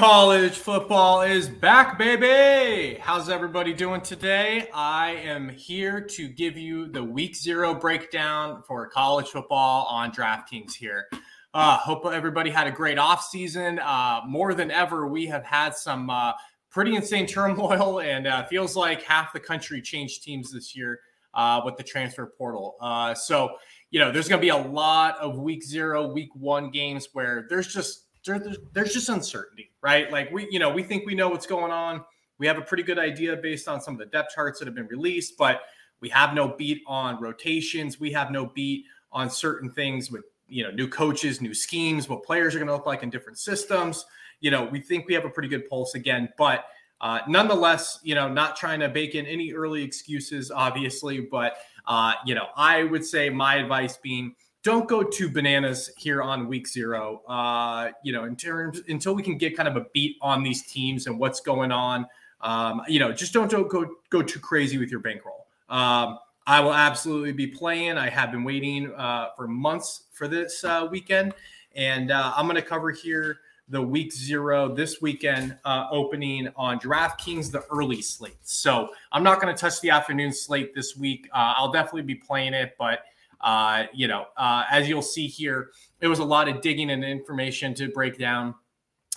College football is back, baby. How's everybody doing today? I am here to give you the week zero breakdown for college football on DraftKings here. Uh, hope everybody had a great offseason. Uh, more than ever, we have had some uh, pretty insane turmoil, and uh, feels like half the country changed teams this year uh, with the transfer portal. Uh, so, you know, there's going to be a lot of week zero, week one games where there's just there's, there's just uncertainty, right? Like we, you know, we think we know what's going on. We have a pretty good idea based on some of the depth charts that have been released, but we have no beat on rotations. We have no beat on certain things with, you know, new coaches, new schemes, what players are going to look like in different systems. You know, we think we have a pretty good pulse again, but uh, nonetheless, you know, not trying to bake in any early excuses, obviously, but uh, you know, I would say my advice being don't go too bananas here on week zero. Uh, you know, in terms until we can get kind of a beat on these teams and what's going on. Um, you know, just don't, don't go go too crazy with your bankroll. Um, I will absolutely be playing. I have been waiting uh, for months for this uh, weekend, and uh, I'm going to cover here the week zero this weekend uh, opening on DraftKings, the early slate. So I'm not going to touch the afternoon slate this week. Uh, I'll definitely be playing it, but uh, you know, uh, as you'll see here, it was a lot of digging and information to break down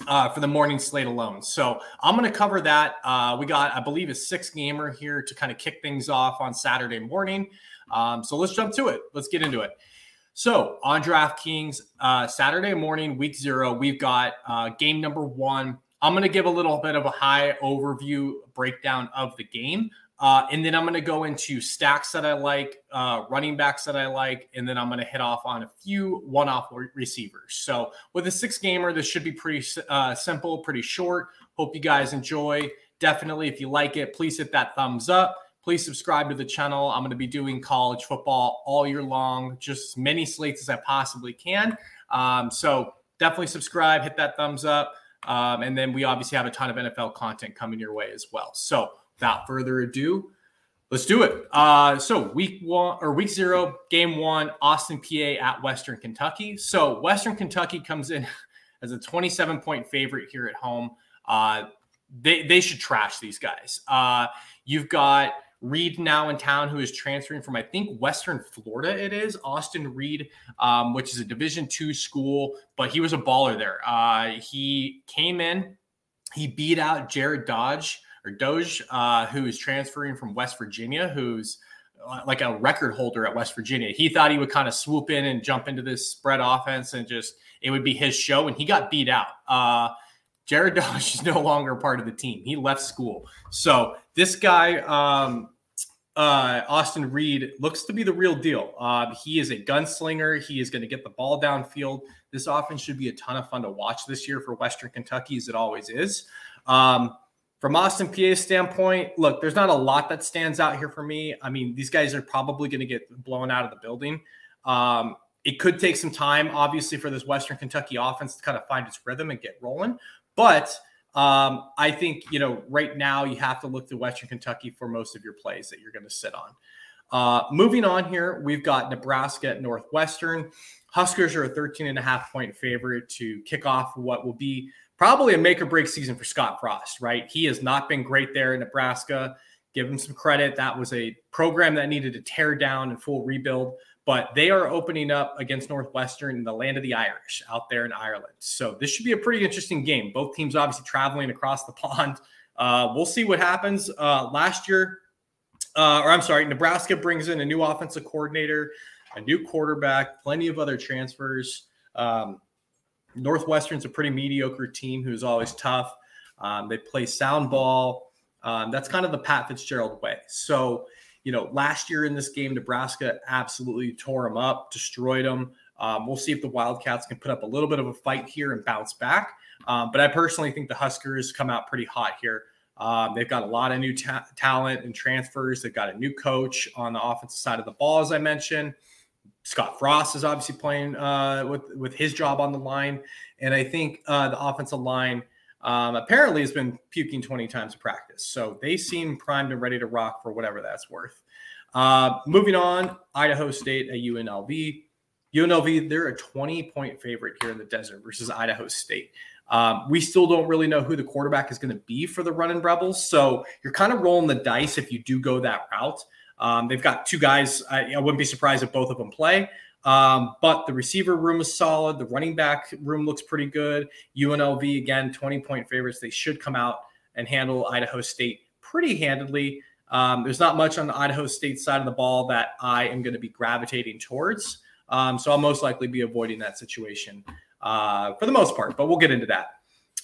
uh, for the morning slate alone. So I'm going to cover that. Uh, we got, I believe, a six gamer here to kind of kick things off on Saturday morning. Um, so let's jump to it. Let's get into it. So on DraftKings, uh, Saturday morning, week zero, we've got uh, game number one. I'm going to give a little bit of a high overview breakdown of the game. Uh, and then I'm going to go into stacks that I like, uh, running backs that I like, and then I'm going to hit off on a few one off re- receivers. So, with a six gamer, this should be pretty uh, simple, pretty short. Hope you guys enjoy. Definitely, if you like it, please hit that thumbs up. Please subscribe to the channel. I'm going to be doing college football all year long, just as many slates as I possibly can. Um, so, definitely subscribe, hit that thumbs up. Um, and then we obviously have a ton of NFL content coming your way as well. So, without further ado, let's do it. Uh, so week one or week zero, game one, Austin, Peay at Western Kentucky. So Western Kentucky comes in as a 27 point favorite here at home. Uh, they they should trash these guys. Uh, you've got Reed now in town, who is transferring from I think Western Florida. It is Austin Reed, um, which is a Division two school, but he was a baller there. Uh, he came in, he beat out Jarret Dodge or Doge, uh, who is transferring from West Virginia, who's uh, like a record holder at West Virginia. He thought he would kind of swoop in and jump into this spread offense and just it would be his show, and he got beat out. Uh, Jarret Dodge is no longer part of the team. He left school. So this guy, um, uh, Austin Reed, looks to be the real deal. Uh, he is a gunslinger. He is going to get the ball downfield. This offense should be a ton of fun to watch this year for Western Kentucky, as it always is. Um, from Austin Peay's standpoint, look, there's not a lot that stands out here for me. I mean, these guys are probably going to get blown out of the building. Um, it could take some time, obviously, for this Western Kentucky offense to kind of find its rhythm and get rolling. But um, I think, you know, right now you have to look to Western Kentucky for most of your plays that you're going to sit on. Uh, moving on here, we've got Nebraska at Northwestern. Huskers are a 13 and a half point favorite to kick off what will be probably a make or break season for Scott Frost, right? He has not been great there in Nebraska. Give him some credit. That was a program that needed to tear down and full rebuild, but they are opening up against Northwestern in the land of the Irish out there in Ireland. So this should be a pretty interesting game. Both teams obviously traveling across the pond. Uh, we'll see what happens. Uh, last year, uh, or I'm sorry, Nebraska brings in a new offensive coordinator, a new quarterback, plenty of other transfers. Um, Northwestern's a pretty mediocre team who's always tough. Um, they play sound ball. Um, that's kind of the Pat Fitzgerald way. So, you know, last year in this game, Nebraska absolutely tore them up, destroyed them. Um, we'll see if the Wildcats can put up a little bit of a fight here and bounce back. Um, but I personally think the Huskers come out pretty hot here. Um, they've got a lot of new ta- talent and transfers. They've got a new coach on the offensive side of the ball, as I mentioned. Scott Frost is obviously playing uh, with with his job on the line, and I think uh, the offensive line um, apparently has been puking 20 times a practice. So they seem primed and ready to rock for whatever that's worth. Uh, moving on, Idaho State at UNLV. UNLV, they're a 20 point favorite here in the desert versus Idaho State. Um, we still don't really know who the quarterback is going to be for the running Rebels. So you're kind of rolling the dice if you do go that route. Um, they've got two guys. I, I, wouldn't be surprised if both of them play. Um, but the receiver room is solid. The running back room looks pretty good. UNLV, again, 20 point favorites. They should come out and handle Idaho State pretty handedly. Um, there's not much on the Idaho State side of the ball that I am going to be gravitating towards. Um, so I'll most likely be avoiding that situation uh, for the most part, but we'll get into that.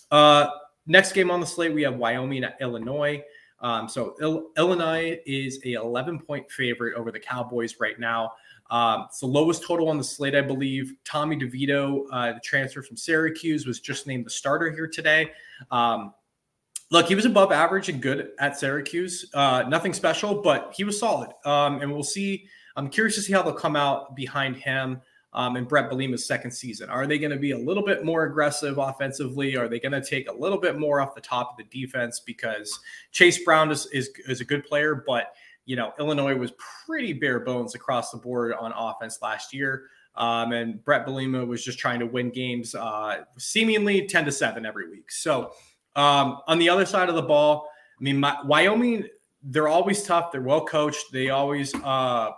Uh, next game on the slate, we have Wyoming at Illinois. Um, so Il- Illinois is a 11 point favorite over the Cowboys right now. Um, it's the lowest total on the slate, I believe. Tommy DeVito, uh, the transfer from Syracuse, was just named the starter here today. Um, look, he was above average and good at Syracuse. Uh, nothing special, but he was solid. Um, and we'll see. I'm curious to see how they'll come out behind him um, in Brett Bielema's second season. Are they going to be a little bit more aggressive offensively? Are they going to take a little bit more off the top of the defense? Because Chase Brown is, is, is a good player, but you know Illinois was pretty bare bones across the board on offense last year. Um, and Brett Bielema was just trying to win games, uh, seemingly ten to seven every week. So um, on the other side of the ball, I mean, my, Wyoming, they're always tough. They're well coached. They always, uh,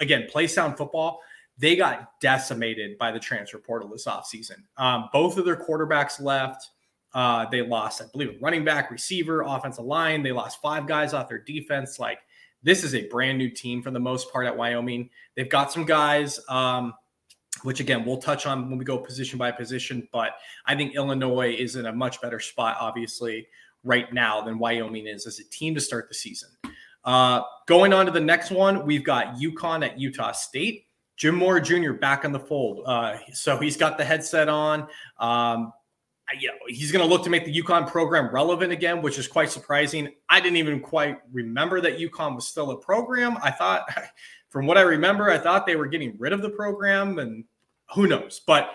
again, play sound football they got decimated by the transfer portal this offseason. Um, both of their quarterbacks left. Uh, they lost, I believe, a running back, receiver, offensive line. They lost five guys off their defense. Like, this is a brand new team for the most part at Wyoming. They've got some guys, um, which again, we'll touch on when we go position by position. But I think Illinois is in a much better spot, obviously, right now than Wyoming is as a team to start the season. Uh, going on to the next one, we've got UConn at Utah State. Jim Mora Jr. back in the fold. Uh, so he's got the headset on. Um, you know, he's going to look to make the UConn program relevant again, which is quite surprising. I didn't even quite remember that UConn was still a program. I thought, from what I remember, I thought they were getting rid of the program, and who knows? But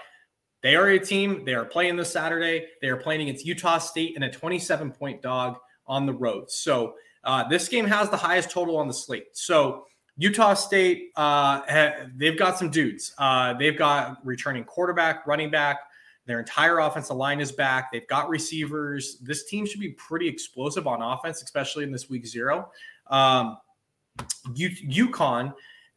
they are a team. They are playing this Saturday. They are playing against Utah State in a 27 point dog on the road. So uh, this game has the highest total on the slate. So Utah State, uh, they've got some dudes. Uh, they've got returning quarterback, running back. Their entire offensive line is back. They've got receivers. This team should be pretty explosive on offense, especially in this week zero. Um, U- UConn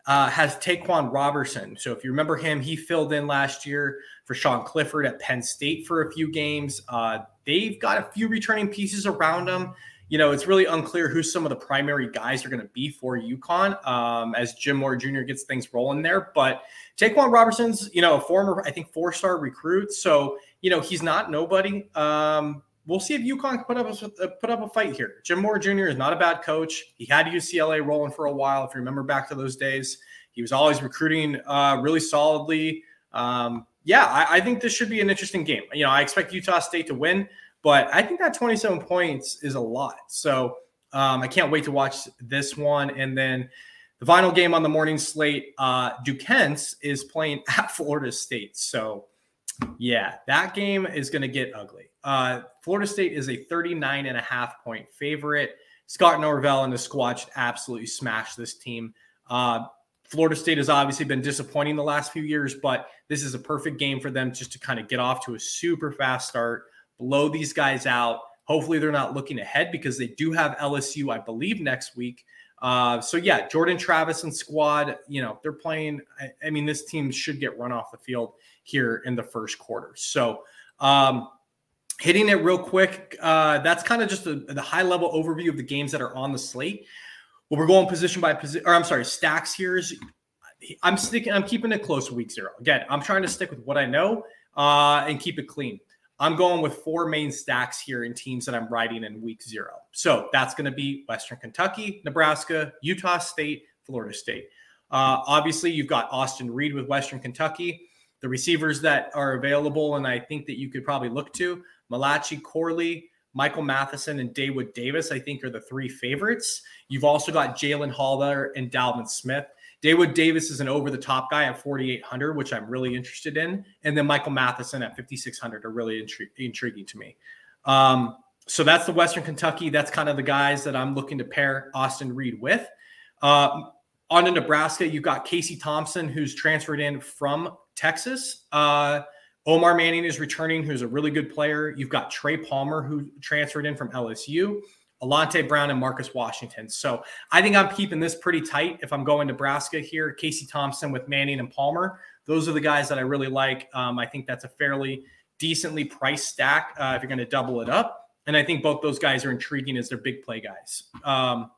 uh, has Ta'Quan Roberson. So if you remember him, he filled in last year for Sean Clifford at Penn State for a few games. Uh, they've got a few returning pieces around them you know, it's really unclear who some of the primary guys are going to be for UConn um, as Jim Mora Jr. gets things rolling there. But Ta'Quan Roberson's, you know, a former, I think, four star recruit. So, you know, he's not nobody. Um, we'll see if UConn put up a, put up a fight here. Jim Mora Jr. is not a bad coach. He had UCLA rolling for a while. If you remember back to those days, he was always recruiting uh, really solidly. Um, yeah, I, I think this should be an interesting game. You know, I expect Utah State to win. But I think that 27 points is a lot. So um, I can't wait to watch this one. And then the final game on the morning slate, uh, Duquesne is playing at Florida State. So yeah, that game is going to get ugly. Uh, Florida State is a 39 and a half point favorite. Scott Norvell and the squad absolutely smash this team. Uh, Florida State has obviously been disappointing the last few years, but this is a perfect game for them just to kind of get off to a super fast start blow these guys out. Hopefully, they're not looking ahead because they do have LSU, I believe, next week. Uh, so yeah, Jordan Travis and squad, you know, they're playing. I, I, mean, this team should get run off the field here in the first quarter. So um, hitting it real quick, uh, that's kind of just a, the high level overview of the games that are on the slate. Well, we're going position by position, or I'm sorry, stacks here is. I'm sticking. I'm keeping it close week zero. Again, I'm trying to stick with what I know uh, and keep it clean. I'm going with four main stacks here in teams that I'm riding in week zero. So that's going to be Western Kentucky, Nebraska, Utah State, Florida State. Uh, obviously, you've got Austin Reed with Western Kentucky. The receivers that are available, and I think that you could probably look to Malachi Corley, Michael Mathison, and Daewood Davis, I think are the three favorites. You've also got Jalen Haller and Dalvin Smith. Daewood Davis is an over the top guy at 4,800, which I'm really interested in. And then Michael Mathison at 5,600 are really intri- intriguing to me. Um, so that's the Western Kentucky. That's kind of the guys that I'm looking to pair Austin Reed with. Uh, on to Nebraska, you've got Casey Thompson, who's transferred in from Texas. Uh, Omar Manning is returning, who's a really good player. You've got Trey Palmer, who transferred in from LSU, Alante Brown, and Marcus Washington. So I think I'm keeping this pretty tight if I'm going Nebraska here. Casey Thompson with Manning and Palmer. Those are the guys that I really like. Um, I think that's a fairly decently priced stack uh, if you're going to double it up. And I think both those guys are intriguing as they're big play guys. Um,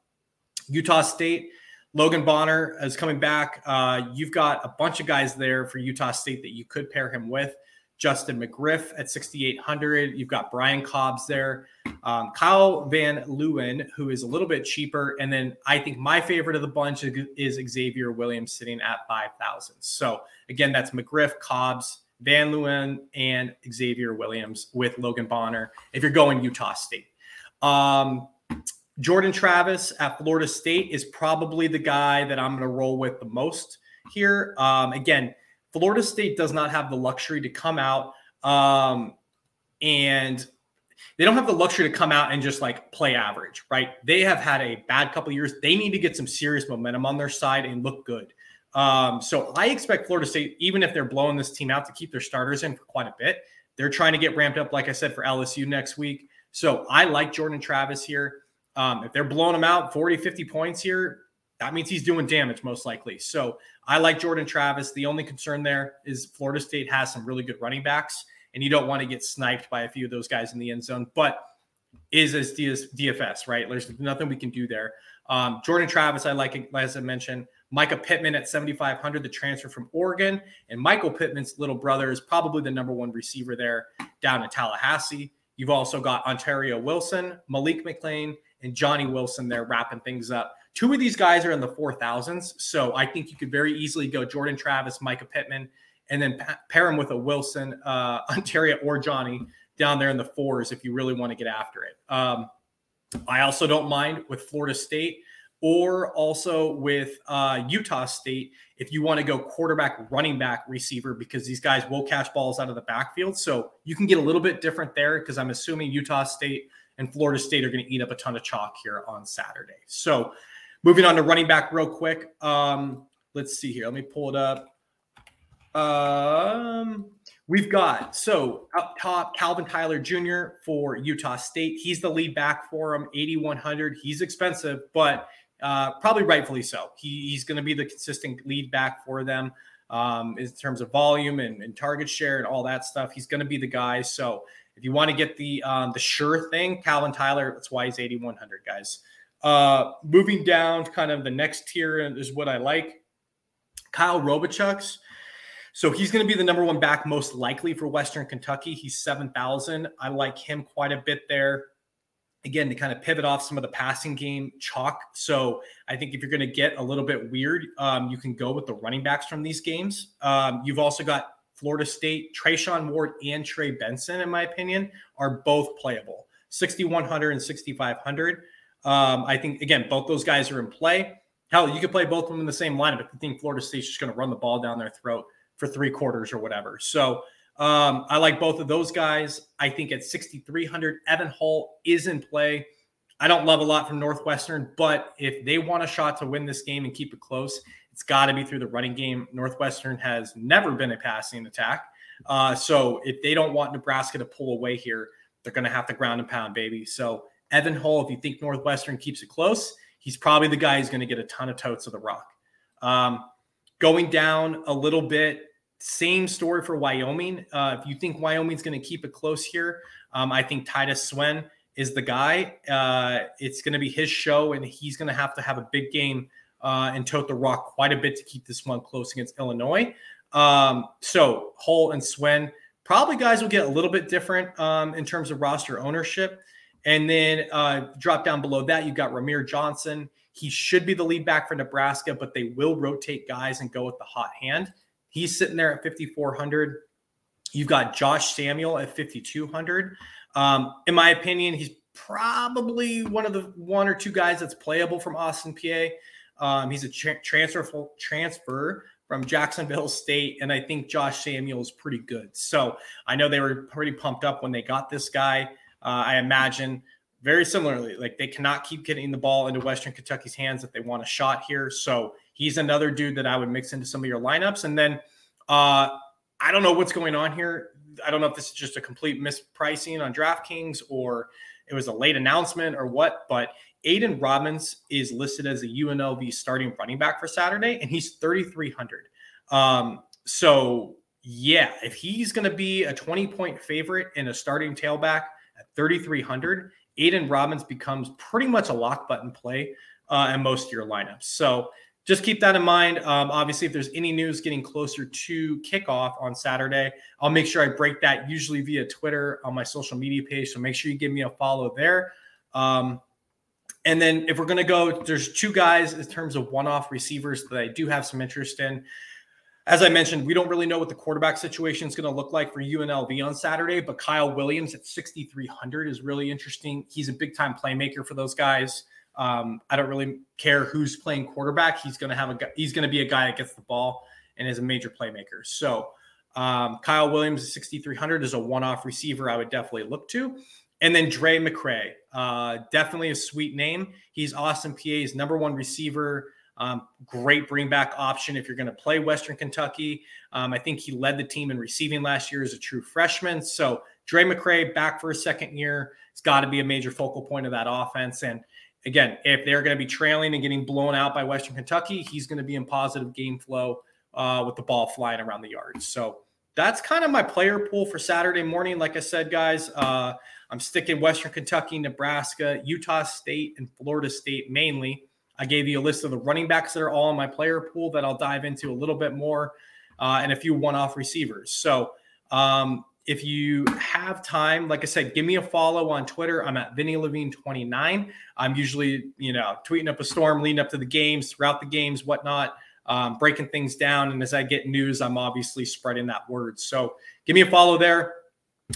Utah State, Logan Bonner is coming back. Uh, you've got a bunch of guys there for Utah State that you could pair him with. Justin McGriff at 6,800. You've got Brian Cobbs there. Um, Kyle Van Leeuwen, who is a little bit cheaper. And then I think my favorite of the bunch is Xavier Williams sitting at 5,000. So again, that's McGriff, Cobbs, Van Leeuwen, and Xavier Williams with Logan Bonner if you're going Utah State. Um, Jordan Travis at Florida State is probably the guy that I'm going to roll with the most here. Um, again, Florida State does not have the luxury to come out um, and they don't have the luxury to come out and just like play average, right? They have had a bad couple years. They need to get some serious momentum on their side and look good. Um, so I expect Florida State, even if they're blowing this team out, to keep their starters in for quite a bit. They're trying to get ramped up, like I said, for LSU next week. So I like Jordan Travis here. Um, if they're blowing them out 40, 50 points here, that means he's doing damage most likely. So I like Jordan Travis. The only concern there is Florida State has some really good running backs, and you don't want to get sniped by a few of those guys in the end zone. But is as DFS, right? There's nothing we can do there. Um, Jordan Travis, I like, as I mentioned. Mycah Pittman at 7,500, the transfer from Oregon. And Michael Pittman's little brother is probably the number one receiver there down in Tallahassee. You've also got Ontario Wilson, Malik McClain, and Johnny Wilson there wrapping things up. Two of these guys are in the 4,000s. So I think you could very easily go Jordan Travis, Mycah Pittman, and then pair him with a Wilson, uh, Ontario, or Johnny down there in the fours if you really want to get after it. Um, I also don't mind with Florida State or also with uh, Utah State if you want to go quarterback, running back, receiver, because these guys will catch balls out of the backfield. So you can get a little bit different there because I'm assuming Utah State and Florida State are going to eat up a ton of chalk here on Saturday. So moving on to running back real quick. Um, let's see here. Let me pull it up. Um, we've got so up top Calvin Tyler Jr. for Utah State. He's the lead back for him, 8,100. He's expensive, but uh, probably rightfully so. He, he's going to be the consistent lead back for them um, in terms of volume and, and target share and all that stuff. He's going to be the guy. So if you want to get the um, the sure thing, Calvin Tyler, that's why he's 8100 guys. Uh, moving down, kind of the next tier is what I like. Kyle Robichaux's. So he's going to be the number one back most likely for Western Kentucky. He's 7,000. I like him quite a bit there. Again, to kind of pivot off some of the passing game chalk. So I think if you're going to get a little bit weird, um, you can go with the running backs from these games. Um, you've also got Florida State, Treshaun Ward and Trey Benson, in my opinion, are both playable. 6,100 and 6,500. Um, I think, again, both those guys are in play. Hell, you could play both of them in the same lineup if you think Florida State's just going to run the ball down their throat for three quarters or whatever. So um, I like both of those guys. I think at 6,300, Evan Hull is in play. I don't love a lot from Northwestern, but if they want a shot to win this game and keep it close, it's got to be through the running game. Northwestern has never been a passing attack. Uh, so if they don't want Nebraska to pull away here, they're going to have to ground and pound, baby. So Evan Hull, if you think Northwestern keeps it close, he's probably the guy who's going to get a ton of totes of the rock. Um, going down a little bit, same story for Wyoming. Uh, if you think Wyoming's going to keep it close here, um, I think Titus Swen is the guy. Uh, it's going to be his show, and he's going to have to have a big game uh, and tote the rock quite a bit to keep this one close against Illinois. Um, so Hull and Swen probably guys will get a little bit different um, in terms of roster ownership. And then uh, drop down below that, you've got Rahmir Johnson. He should be the lead back for Nebraska, but they will rotate guys and go with the hot hand. He's sitting there at 5,400. You've got Josh Samuel at 5,200. Um, in my opinion, he's probably one of the one or two guys that's playable from Austin, Peay. Um, he's a tra- transfer transfer from Jacksonville State, and I think Josh Samuel is pretty good. So I know they were pretty pumped up when they got this guy. Uh, I imagine very similarly, like they cannot keep getting the ball into Western Kentucky's hands if they want a shot here. So he's another dude that I would mix into some of your lineups. And then uh, I don't know what's going on here. I don't know if this is just a complete mispricing on DraftKings or it was a late announcement or what, but Aidan Robbins is listed as a UNLV starting running back for Saturday, and he's 3,300. Um, so, yeah, if he's going to be a 20 point favorite in a starting tailback at 3,300, Aidan Robbins becomes pretty much a lock button play uh, in most of your lineups. So, just keep that in mind. Um, obviously, if there's any news getting closer to kickoff on Saturday, I'll make sure I break that usually via Twitter on my social media page. So make sure you give me a follow there. Um, and then if we're going to go, there's two guys in terms of one off receivers that I do have some interest in. As I mentioned, we don't really know what the quarterback situation is going to look like for UNLV on Saturday, but Kyle Williams at 6,300 is really interesting. He's a big time playmaker for those guys. Um, I don't really care who's playing quarterback. He's going to have a he's going to be a guy that gets the ball and is a major playmaker. So um, Kyle Williams at 6,300 is a one-off receiver I would definitely look to. And then Drae McCray, uh, definitely a sweet name. He's Austin Peay's number one receiver. Um, great bring back option if you're going to play Western Kentucky. Um, I think he led the team in receiving last year as a true freshman. So Drae McCray back for a second year. It's got to be a major focal point of that offense. And again, if they're going to be trailing and getting blown out by Western Kentucky, he's going to be in positive game flow uh, with the ball flying around the yard. So that's kind of my player pool for Saturday morning. Like I said, guys, uh, I'm sticking Western Kentucky, Nebraska, Utah State, and Florida State mainly. I gave you a list of the running backs that are all in my player pool that I'll dive into a little bit more, uh, and a few one-off receivers. So um, if you have time, like I said, give me a follow on Twitter. I'm at Vinnie Levine 29. I'm usually, you know, tweeting up a storm leading up to the games, throughout the games, whatnot, um, breaking things down. And as I get news, I'm obviously spreading that word. So give me a follow there.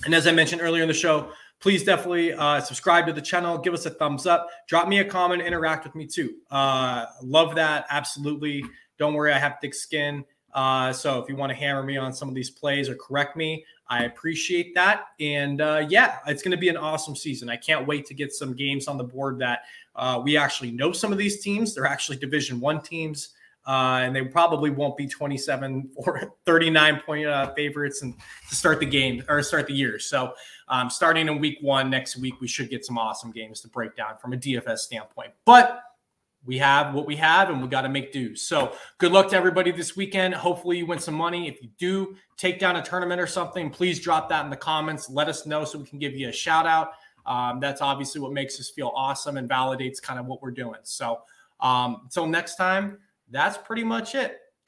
And as I mentioned earlier in the show, please definitely uh, subscribe to the channel, give us a thumbs up, drop me a comment, interact with me too. Uh, love that. Absolutely. Don't worry, I have thick skin. Uh, so if you want to hammer me on some of these plays or correct me, I appreciate that. And uh, yeah, it's going to be an awesome season. I can't wait to get some games on the board that uh, we actually know some of these teams. They're actually Division One teams. Uh, and they probably won't be 27 or 39 point uh, favorites and to start the game or start the year. So, um, starting in week one next week, we should get some awesome games to break down from a DFS standpoint. But we have what we have and we got to make do. So good luck to everybody this weekend. Hopefully you win some money. If you do take down a tournament or something, please drop that in the comments. Let us know so we can give you a shout out. Um, that's obviously what makes us feel awesome and validates kind of what we're doing. So um, until next time, that's pretty much it.